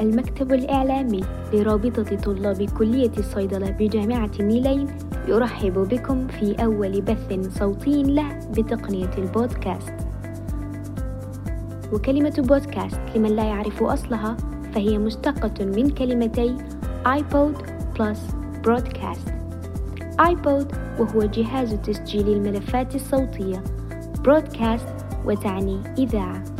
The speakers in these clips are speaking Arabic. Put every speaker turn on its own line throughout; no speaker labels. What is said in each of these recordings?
المكتب الإعلامي لرابطة طلاب كلية الصيدلة بجامعة النيلين يرحب بكم في أول بث صوتي له بتقنية البودكاست. وكلمة بودكاست لمن لا يعرف أصلها فهي مشتقة من كلمتي iPod plus broadcast. iPod وهو جهاز تسجيل الملفات الصوتية. broadcast وتعني إذاعة.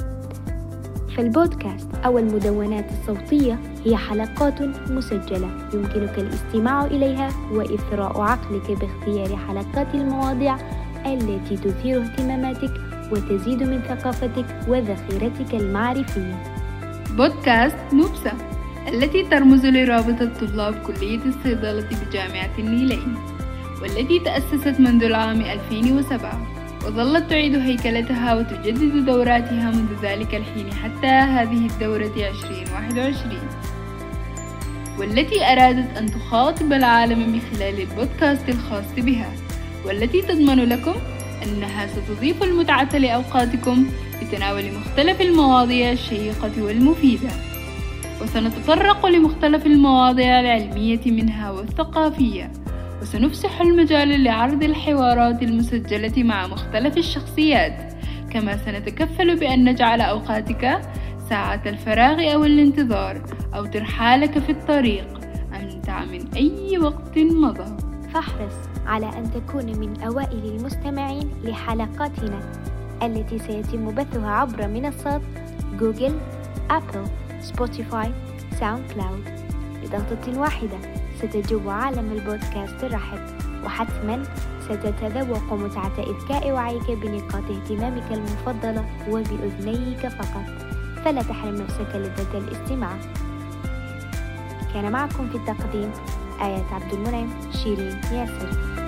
فالبودكاست أو المدونات الصوتية هي حلقات مسجلة. يمكنك الاستماع إليها وإثراء عقلك باختيار حلقات المواضيع التي تثير اهتماماتك وتزيد من ثقافتك وذخيرتك المعرفية.
بودكاست نوبسا التي ترمز لرابطة طلاب كلية الصيدلة بجامعة النيلين والتي تأسست منذ العام 2007 وظلت تعيد هيكلتها وتجدد دوراتها منذ ذلك الحين حتى هذه الدورة 2021 والتي أرادت أن تخاطب العالم من خلال البودكاست الخاص بها. والتي تضمن لكم أنها ستضيف المتعة لأوقاتكم بتناول مختلف المواضيع الشيقة والمفيدة. وسنتطرق لمختلف المواضيع العلمية منها والثقافية. وسنفسح المجال لعرض الحوارات المسجلة مع مختلف الشخصيات. كما سنتكفل بأن نجعل أوقاتك ساعة الفراغ أو الانتظار أو ترحالك في الطريق أمتع من أي وقت مضى.
فاحرص على أن تكون من أوائل المستمعين لحلقاتنا التي سيتم بثها عبر منصات جوجل، أبل، سبوتيفاي، ساوند كلاود. بضغطة واحدة ستجوب عالم البودكاست الرحب. وحتما ستتذوق متعة إذكاء وعيك بنقاط اهتمامك المفضلة وبأذنيك فقط. فلا تحرم نفسك لذة الاستماع. كان معكم في التقديم آيات عبد المنعم شيرين ياسر.